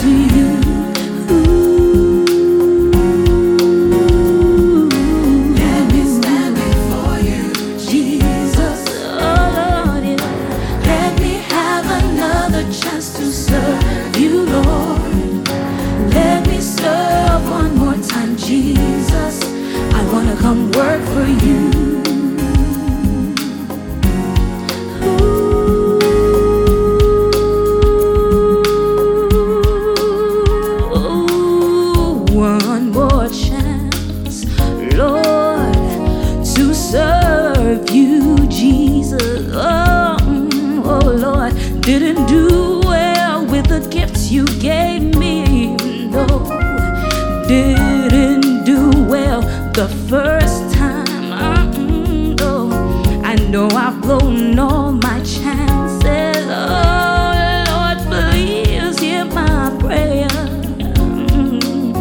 to you. didn't do well the first time. Mm-mm, oh, I know I've blown all my chances. Oh, Lord, please hear my prayer. Mm-mm.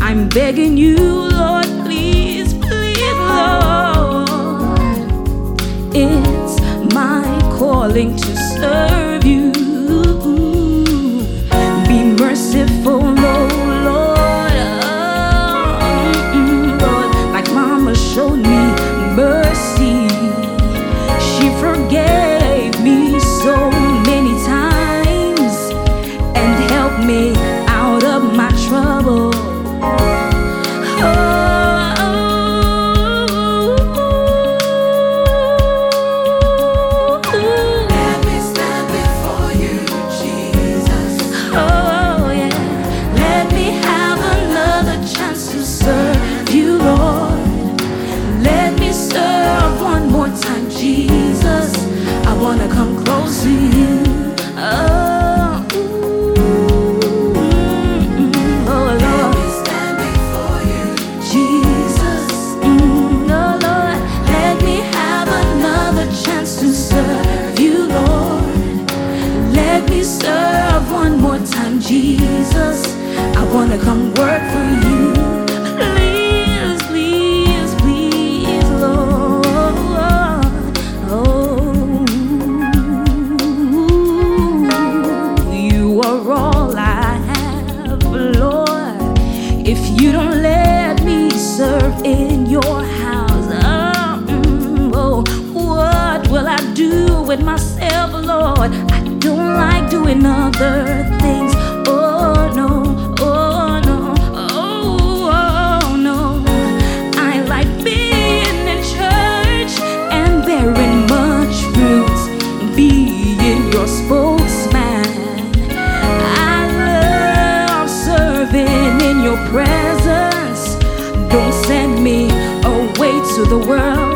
I'm begging you, Lord, please, please, Lord. It's my calling to serve you. Jesus. I wanna come work for you. Please, please, please, Lord. Oh, you are all I have, Lord. If you don't let me serve in your house, oh, oh what will I do with myself, Lord? I don't like doing other things. your presence. Don't send me away to the world.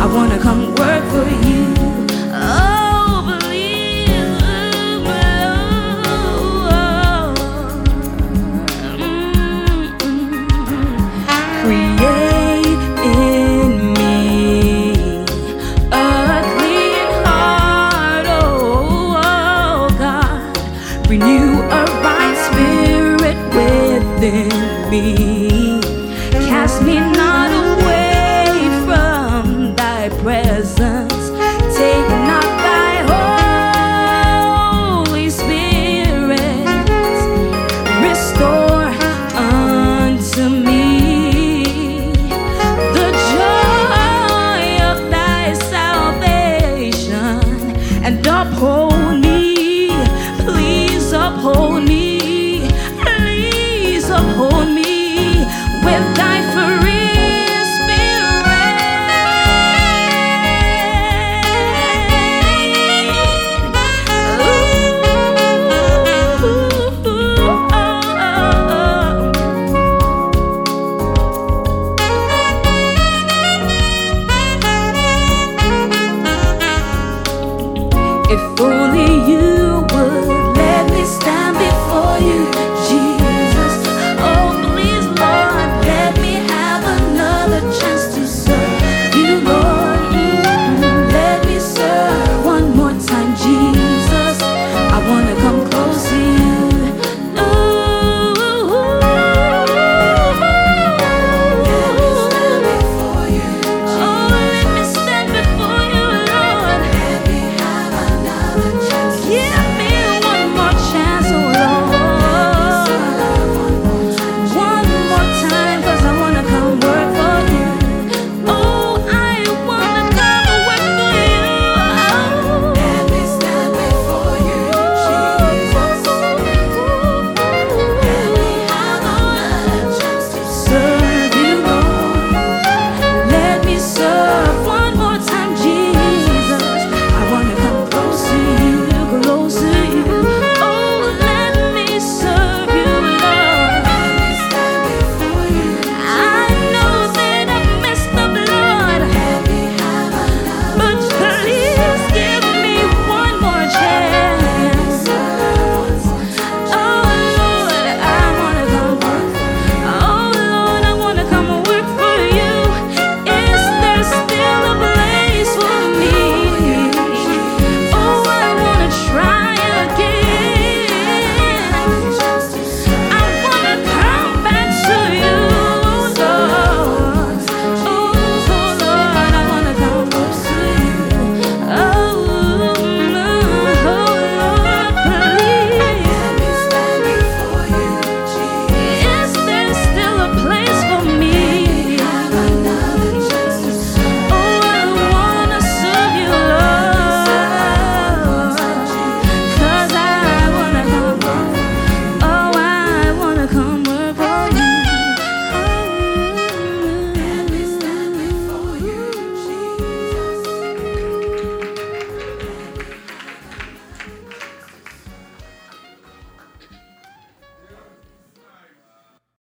I wanna come present. If only you would let me stand before you.